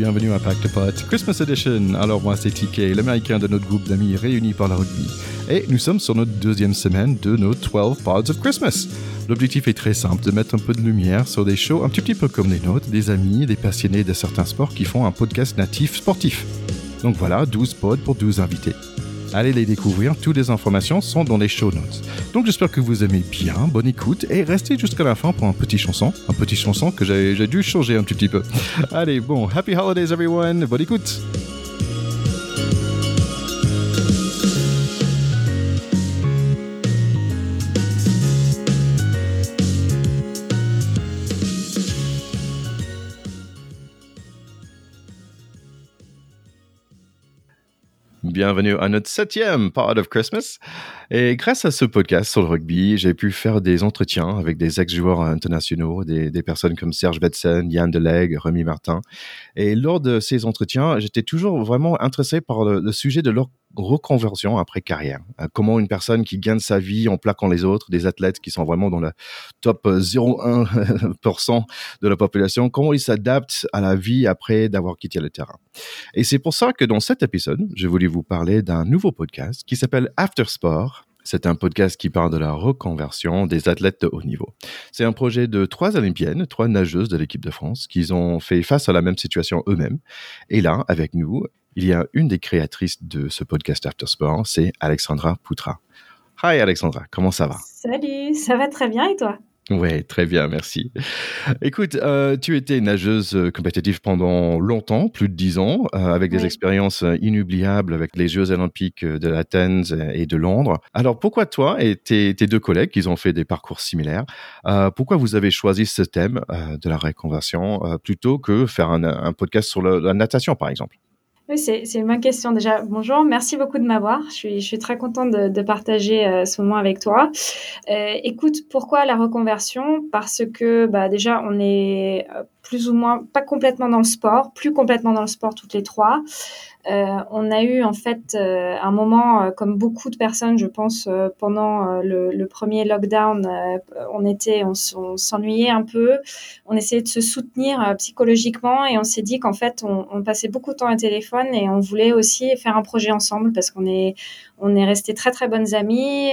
bienvenue à Pack de Potes Christmas Edition. Alors moi c'est TK, l'américain de notre groupe d'amis réunis par la rugby. Et nous sommes sur notre deuxième semaine de nos 12 Pods of Christmas. L'objectif est très simple, de mettre un peu de lumière sur des shows un petit, petit peu comme les nôtres, des amis, des passionnés de certains sports qui font un podcast natif sportif. Donc voilà, 12 pods pour 12 invités. Allez les découvrir, toutes les informations sont dans les show notes. Donc j'espère que vous aimez bien, bonne écoute et restez jusqu'à la fin pour un petit chanson. Un petit chanson que j'ai dû changer un petit peu. Allez, bon, happy holidays everyone, bonne écoute. Bienvenue à notre septième Part of Christmas. Et grâce à ce podcast sur le rugby, j'ai pu faire des entretiens avec des ex-joueurs internationaux, des, personnes comme Serge Betsen, Yann Delegue, Remy Martin. Et lors de ces entretiens, j'étais toujours vraiment intéressé par le, le sujet de leur reconversion après carrière. Euh, comment une personne qui gagne sa vie en plaquant les autres, des athlètes qui sont vraiment dans le top 0,1% de la population, comment ils s'adaptent à la vie après d'avoir quitté le terrain. Et c'est pour ça que dans cet épisode, je voulais vous parler d'un nouveau podcast qui s'appelle After Sport. C'est un podcast qui parle de la reconversion des athlètes de haut niveau. C'est un projet de trois Olympiennes, trois nageuses de l'équipe de France, qui ont fait face à la même situation eux-mêmes. Et là, avec nous, il y a une des créatrices de ce podcast After Sport, c'est Alexandra Poutra. Hi Alexandra, comment ça va? Salut, ça va très bien et toi? Oui, très bien, merci. Écoute, euh, tu étais nageuse euh, compétitive pendant longtemps, plus de dix ans, euh, avec des expériences inoubliables avec les Jeux olympiques de l'Athènes et de Londres. Alors, pourquoi toi et tes, deux collègues, qui ont fait des parcours similaires, pourquoi vous avez choisi ce thème de la réconversion plutôt que faire un, podcast sur la natation, par exemple? Oui, c'est bonne question. Déjà, bonjour, merci beaucoup de m'avoir. Je suis, je suis très contente de, de partager euh, ce moment avec toi. Euh, écoute, pourquoi la reconversion? Parce que bah, déjà, on est euh, plus ou moins, pas complètement dans le sport, plus complètement dans le sport toutes les trois. Euh, on a eu en fait euh, un moment, euh, comme beaucoup de personnes, je pense, pendant le, premier lockdown, on était, on, s'ennuyait un peu, on essayait de se soutenir psychologiquement et on s'est dit qu'en fait, on, passait beaucoup de temps au téléphone et on voulait aussi faire un projet ensemble parce qu'on est, on est resté très très bonnes amies.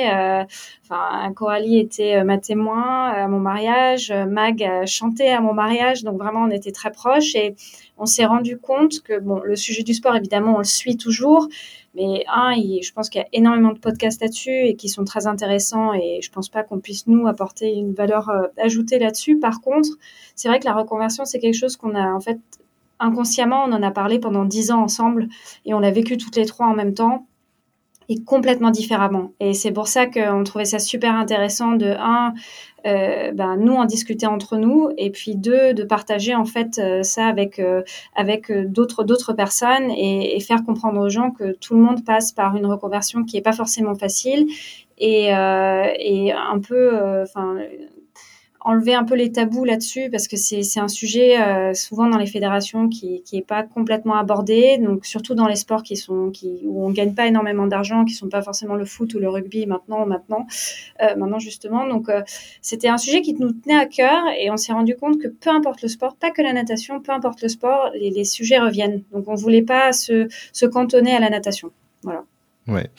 Enfin, Coralie était ma témoin à mon mariage, Mag chantait à mon mariage, donc vraiment on était très proches et on s'est rendu compte que bon, le sujet du sport, évidemment, on le suit toujours, mais un, je pense qu'il y a énormément de podcasts là-dessus et qui sont très intéressants et je pense pas qu'on puisse nous apporter une valeur euh, ajoutée là-dessus. Par contre, c'est vrai que la reconversion, c'est quelque chose qu'on a en fait inconsciemment, on en a parlé pendant dix ans ensemble et on l'a vécu toutes les trois en même temps et complètement différemment. Et c'est pour ça qu'on trouvait ça super intéressant de un, euh, ben, nous en discuter entre nous, et puis deux, de partager en fait euh, ça avec euh, avec d'autres d'autres personnes et, faire comprendre aux gens que tout le monde passe par une reconversion qui est pas forcément facile et, et un peu, enfin enlever un peu les tabous là-dessus parce que c'est un sujet euh, souvent dans les fédérations qui qui est pas complètement abordé. Donc surtout dans les sports qui sont qui où on gagne pas énormément d'argent qui sont pas forcément le foot ou le rugby maintenant maintenant euh, maintenant justement. Donc euh, c'était un sujet qui nous tenait à cœur et on s'est rendu compte que peu importe le sport pas que la natation peu importe le sport les, sujets reviennent. Donc on voulait pas se se cantonner à la natation. Voilà Ouais,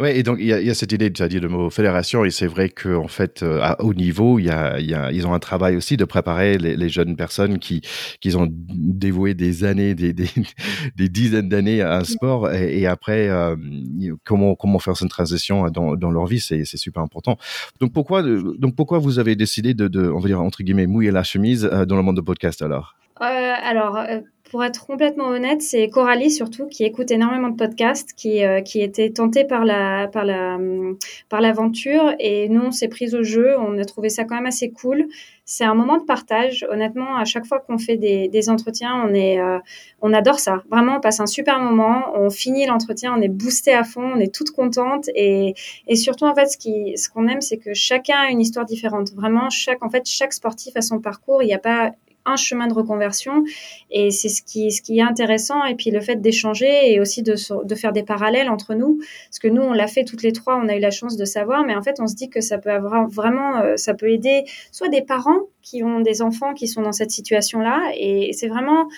ouais, et donc il y, y, a cette idée, tu as dit le mot fédération, et c'est vrai qu'en fait, euh, à haut niveau, il y a, y a, ils ont un travail aussi de préparer les, les jeunes personnes qui, qui ont dévoué des années, des, des, des dizaines d'années à un sport, et, et après, euh, comment, comment faire cette transition dans, dans leur vie, c'est super important. Donc pourquoi, donc pourquoi vous avez décidé de, de, on va dire entre guillemets, mouiller la chemise euh, dans le monde de podcast alors? euh, alors, pour être complètement honnête, c'est Coralie surtout qui écoute énormément de podcasts, qui, euh, qui était tentée par la par la par l'aventure et nous on s'est pris au jeu. On a trouvé ça quand même assez cool. C'est un moment de partage. Honnêtement, à chaque fois qu'on fait des, des entretiens, on est euh, on adore ça. Vraiment, on passe un super moment. On finit l'entretien, on est boosté à fond, on est toutes contentes et et surtout en fait ce qui ce qu'on aime c'est que chacun a une histoire différente. Vraiment chaque en fait chaque sportif a son parcours. Il n'y a pas un chemin de reconversion. Et c'est ce qui ce qui est intéressant. Et puis le fait d'échanger et aussi de, de faire des parallèles entre nous. Parce que nous on l'a fait toutes les trois. On a eu la chance de savoir. Mais en fait on se dit que ça peut avoir vraiment euh, ça peut aider soit des parents qui ont des enfants qui sont dans cette situation là et c'est vraiment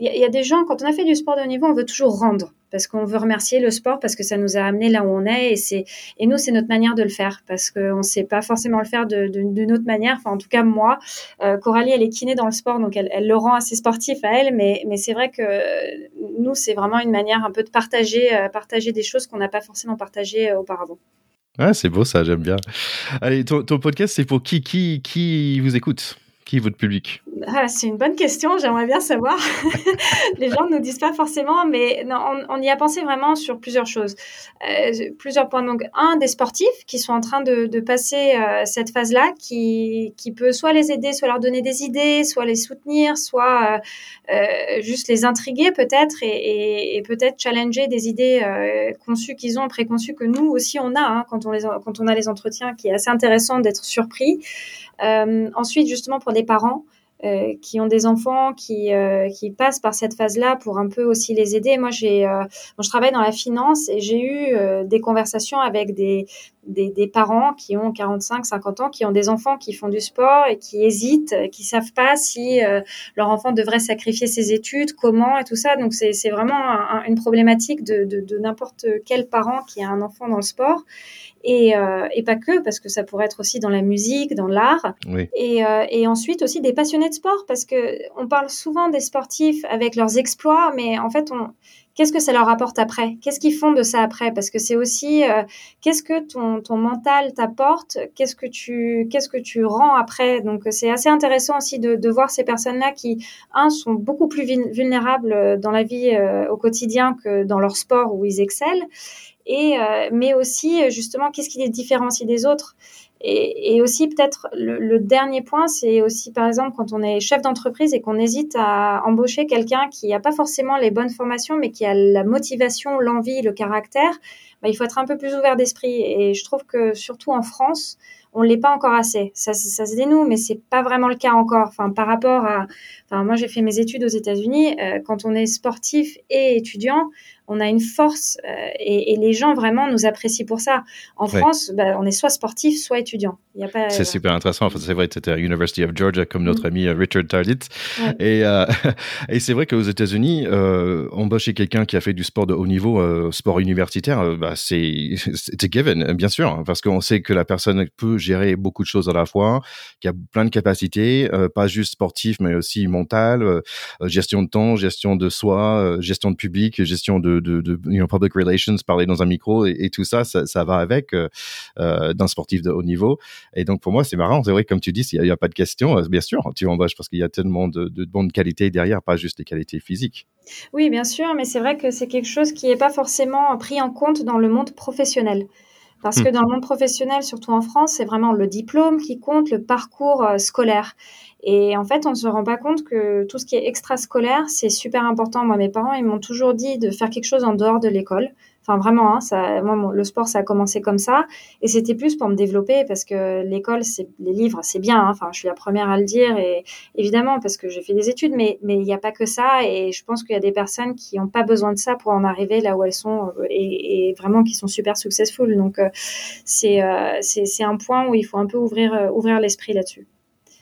il y, a des gens, quand on a fait du sport de haut niveau, on veut toujours rendre parce qu'on veut remercier le sport parce que ça nous a amené là où on est et c'est et nous c'est notre manière de le faire parce qu'on ne sait pas forcément le faire d'une autre manière. Enfin en tout cas moi, euh, Coralie elle est kiné dans le sport donc elle, le rend assez sportif à elle mais mais c'est vrai que nous c'est vraiment une manière un peu de partager euh, partager des choses qu'on n'a pas forcément partagées euh, auparavant. Ouais, c'est beau ça, j'aime bien. Allez, ton, ton podcast, c'est pour qui, qui, qui vous écoute? Qui votre public ah, C'est une bonne question, j'aimerais bien savoir. les gens ne nous disent pas forcément, mais non, on, y a pensé vraiment sur plusieurs choses. Euh, plusieurs points. Donc, un, des sportifs qui sont en train de, passer euh, cette phase-là, qui, qui peut soit les aider, soit leur donner des idées, soit les soutenir, soit euh, juste les intriguer peut-être et, et, peut-être challenger des idées conçues qu'ils ont, préconçues que nous aussi on a hein, quand, on les, quand on a les entretiens, qui est assez intéressant d'être surpris. Euh, ensuite, justement, pour des parents, euh, qui ont des enfants qui, euh, qui passent par cette phase-là pour un peu aussi les aider. Moi, j'ai, euh, je travaille dans la finance et j'ai eu euh, des conversations avec des, des, des, parents qui ont 45, 50 ans, qui ont des enfants qui font du sport et qui hésitent, qui savent pas si leur enfant devrait sacrifier ses études, comment et tout ça. Donc, c'est, c'est vraiment une problématique de, de, de n'importe quel parent qui a un enfant dans le sport et, et, pas que, parce que ça pourrait être aussi dans la musique, dans l'art, et, et, ensuite aussi des passionnés de sport, parce que on parle souvent des sportifs avec leurs exploits, mais en fait, on, qu'est-ce que ça leur apporte après? Qu'est-ce qu'ils font de ça après? Parce que c'est aussi euh, qu'est-ce que ton, ton mental t'apporte? Qu'est-ce que tu qu'est-ce que tu rends après? Donc c'est assez intéressant aussi de, de voir ces personnes-là qui un sont beaucoup plus vulnérables dans la vie au quotidien que dans leur sport où ils excellent. Et euh, mais aussi euh, justement qu'est-ce qui les différencie des autres? Et, aussi peut-être le, dernier point, c'est aussi par exemple quand on est chef d'entreprise et qu'on hésite à embaucher quelqu'un qui n'a pas forcément les bonnes formations, mais qui a la motivation, l'envie, le caractère, bah, il faut être un peu plus ouvert d'esprit. Et je trouve que surtout en France, on l'est pas encore assez. Ça, ça se dénoue, mais c'est pas vraiment le cas encore. Enfin, par rapport à, enfin, moi j'ai fait mes études aux États-Unis. Euh, quand on est sportif et étudiant, on a une force euh, et, et, les gens vraiment nous apprécient pour ça. En France, bah, on est soit sportif, soit étudiant. Il y a pas. C'est super intéressant. c'est vrai, tu étais à University of Georgia comme notre mm. ami euh, Richard Tarlit. Et, euh, et c'est vrai qu'aux États-Unis, euh, embaucher quelqu'un qui a fait du sport de haut niveau, euh, sport universitaire, bah, c'est c'est given, bien sûr, hein, parce qu'on sait que la personne peut gérer beaucoup de choses à la fois, qui a plein de capacités, pas juste sportif, mais aussi mentale, gestion de temps, gestion de soi, gestion de public, gestion de de, public relations, parler dans un micro et, tout ça, ça, va avec euh, euh, d'un sportif de haut niveau. Et donc pour moi, c'est marrant. C'est vrai, comme tu dis, s'il n'y a, pas de question, euh, bien sûr, tu embauches parce qu'il y a tellement de, de bonnes qualités derrière, pas juste les qualités physiques. Oui, bien sûr, mais c'est vrai que c'est quelque chose qui n'est pas forcément pris en compte dans le monde professionnel. Parce hmm. que dans le monde professionnel, surtout en France, c'est vraiment le diplôme qui compte, le parcours scolaire. Et en fait, on ne se rend pas compte que tout ce qui est extrascolaire, c'est super important. Moi, mes parents, ils m'ont toujours dit de faire quelque chose en dehors de l'école. Enfin, vraiment, hein, le sport, ça a commencé comme ça. Et c'était plus pour me développer parce que l'école, les livres, c'est bien. Hein. Je suis la première à le dire. Et évidemment, parce que j'ai fait des études, mais il n'y a pas que ça. Et je pense qu'il y a des personnes qui n'ont pas besoin de ça pour en arriver là où elles sont euh, et, vraiment qui sont super successful. Donc, euh, c'est euh, c'est un point où il faut un peu ouvrir l'esprit là-dessus.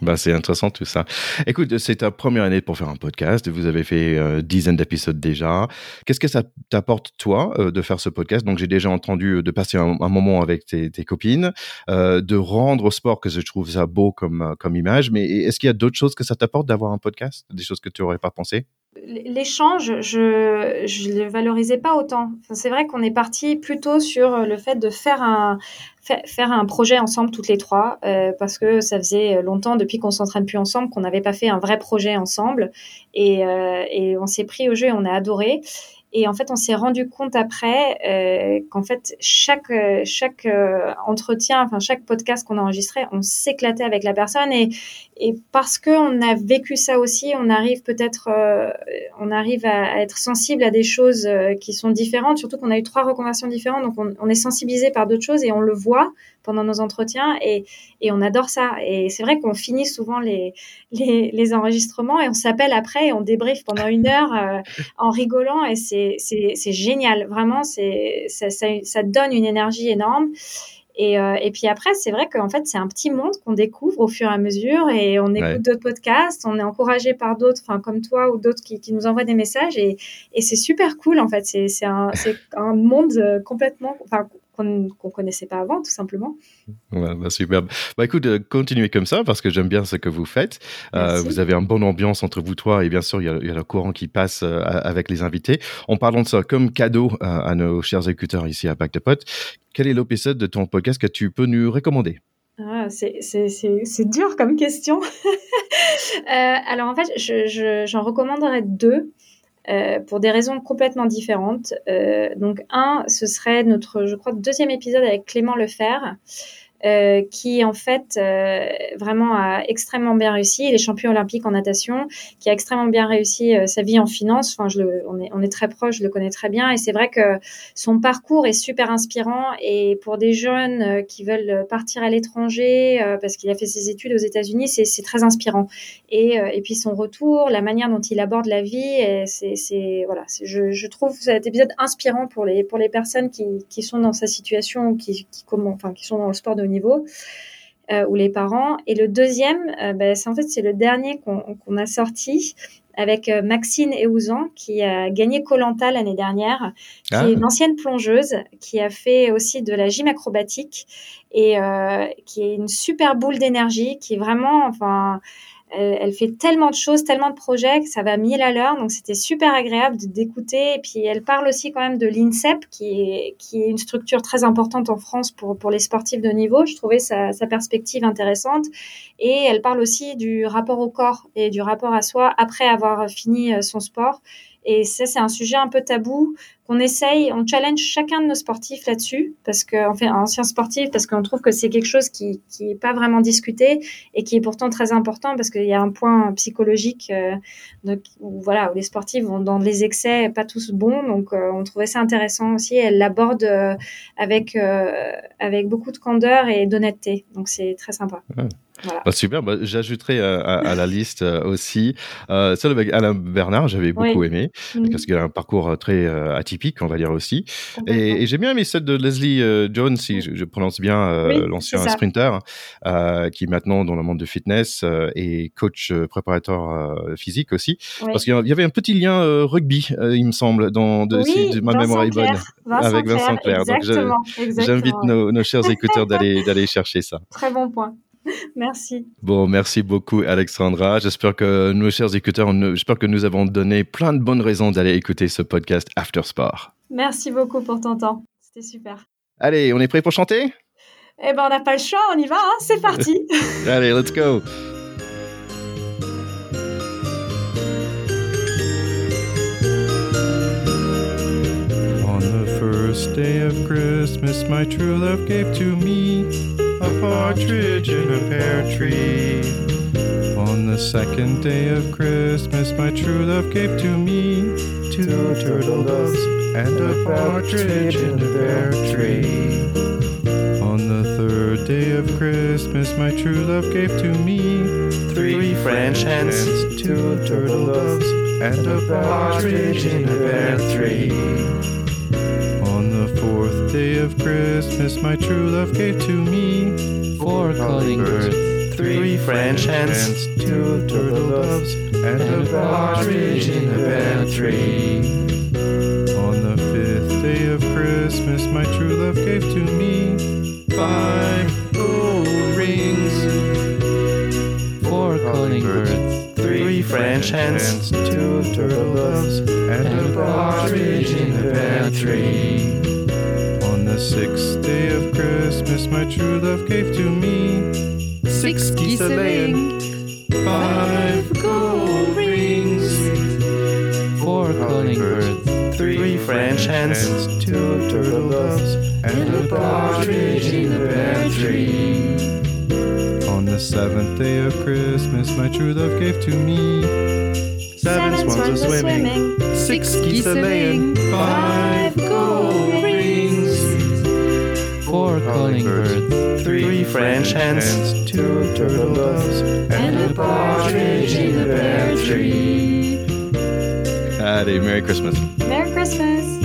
Bah, c'est intéressant tout ça. Écoute, c'est ta première année pour faire un podcast. Vous avez fait euh, dizaines d'épisodes déjà. Qu'est-ce que ça t'apporte toi euh, de faire ce podcast? Donc j'ai déjà entendu euh, de passer un, moment avec tes, tes copines, euh, de rendre au sport que je trouve ça beau comme comme image. Mais est-ce qu'il y a d'autres choses que ça t'apporte d'avoir un podcast, des choses que tu aurais pas pensé L'échange, je je le valorisais pas autant. C'est vrai qu'on est parti plutôt sur le fait de faire un faire un projet ensemble toutes les trois euh, parce que ça faisait longtemps depuis qu'on s'entraîne plus ensemble qu'on n'avait pas fait un vrai projet ensemble et, euh, et on s'est pris au jeu on a adoré et en fait, on s'est rendu compte après euh, qu'en fait, chaque chaque euh, entretien, enfin chaque podcast qu'on a enregistré, on s'éclatait avec la personne et et parce que on a vécu ça aussi, on arrive peut-être, euh, on arrive à, être sensible à des choses euh, qui sont différentes. Surtout qu'on a eu trois reconversions différentes, donc on, est sensibilisé par d'autres choses et on le voit pendant nos entretiens et, et on adore ça. Et c'est vrai qu'on finit souvent les, les, enregistrements et on s'appelle après et on débriefe pendant une heure euh, en rigolant et c'est génial. Vraiment, c'est ça, ça, ça, donne une énergie énorme. Et, et puis après, c'est vrai qu'en fait, c'est un petit monde qu'on découvre au fur et à mesure et on écoute d'autres podcasts, on est encouragé par d'autres, comme toi ou d'autres qui, qui, nous envoient des messages et, et c'est super cool en fait. C'est un, un monde complètement, qu'on ne connaissait pas avant, tout simplement. Ouais, bah, superbe. Bah, écoute, euh, continuez comme ça parce que j'aime bien ce que vous faites. Euh, vous avez une bonne ambiance entre vous trois et bien sûr, il y a, il y a le courant qui passe euh, avec les invités. En parlant de ça, comme cadeau à nos chers écouteurs ici à Pacte de Potes, quel est l'épisode de ton podcast que tu peux nous recommander? Ah, c'est dur comme question. alors en fait, j'en je, recommanderais deux. Euh, pour des raisons complètement différentes. Euh, donc un, ce serait notre, je crois, deuxième épisode avec Clément Lefer. Euh, qui en fait euh, vraiment a extrêmement bien réussi. Il est champion olympique en natation, qui a extrêmement bien réussi euh, sa vie en finance. Enfin, on, est, très proche, je le connais très bien. Et c'est vrai que son parcours est super inspirant. Et pour des jeunes qui veulent partir à l'étranger, parce qu'il a fait ses études aux États-Unis, c'est très inspirant. Et, puis son retour, la manière dont il aborde la vie, c'est voilà, je, je trouve cet épisode inspirant pour les pour les personnes qui, qui sont dans sa situation, qui, qui comment, enfin qui sont dans le sport de niveau, euh, ou les parents. Et le deuxième, euh, ben, c'est en fait c'est le dernier qu'on a sorti avec euh, Maxine Eouzan qui a gagné Colanta l'année dernière, qui ah. est une ancienne plongeuse, qui a fait aussi de la gym acrobatique et qui est une super boule d'énergie, qui est vraiment, enfin, elle, fait tellement de choses, tellement de projets que ça va mille à l'heure. Donc c'était super agréable d'écouter. Et puis elle parle aussi quand même de l'INSEP, qui est, qui est une structure très importante en France pour, pour les sportifs de niveau. Je trouvais sa, sa perspective intéressante. Et elle parle aussi du rapport au corps et du rapport à soi après avoir fini euh, son sport. Et ça, c'est un sujet un peu tabou qu'on essaye, on challenge chacun de nos sportifs là-dessus, parce qu'on fait un ancien sportif, parce qu'on trouve que c'est quelque chose qui qui est pas vraiment discuté et qui est pourtant très important parce qu'il y a un point psychologique, euh, où, les sportifs vont dans les excès pas tous bons, donc euh, on trouvait ça intéressant aussi. Elle l'aborde euh, avec beaucoup de candeur et d'honnêteté, donc c'est très sympa. Bah, super, bah, j'ajouterai à, à, la liste aussi euh, celle avec Alain Bernard, j'avais beaucoup aimé, mmh. parce qu'il a un parcours très atypique on va dire aussi. Et, j'ai bien aimé celle de Leslie euh, Jones, si je, prononce bien euh, l'ancien sprinter, euh, qui est maintenant dans le monde de fitness et coach préparateur physique aussi. Parce qu'il y avait un petit lien rugby, il me semble, dans de, si ma mémoire est bonne, avec Vincent Clair. Donc j'invite nos, nos chers écouteurs d'aller chercher ça. Très bon point. Merci. Bon, merci beaucoup, Alexandra. J'espère que nos chers écouteurs, j'espère que nous avons donné plein de bonnes raisons d'aller écouter ce podcast After Sport. Merci beaucoup pour ton temps. C'était super. Allez, on est prêt pour chanter? Eh ben, on n'a pas le choix, on y va, hein c'est parti. Allez, let's go. On the first day of Christmas, my true love gave to me. A partridge in a pear tree. On the second day of Christmas, my true love gave to me two turtle doves and a partridge in a pear tree. On the third day of Christmas, my true love gave to me three French hens, two turtle doves, and a partridge in a pear tree fourth day of Christmas, my true love gave to me four calling birds, three French hens, two turtle doves, and a partridge in a pear tree. On the fifth day of Christmas, my true love gave to me five calling birds, three French hens, two turtle doves, and a partridge in a pear tree. On the sixth day of Christmas, my true love gave to me six geese a laying, five gold rings, four calling birds, three French hens, two turtle doves, and a partridge in a pear tree. On the seventh day of Christmas, my true love gave to me seven, seven swans a swimming, six geese a laying, five gold rings, four calling birds, three French hens, two turtle doves, and a partridge in a pear tree. Allez, Merry Christmas. Merry Christmas.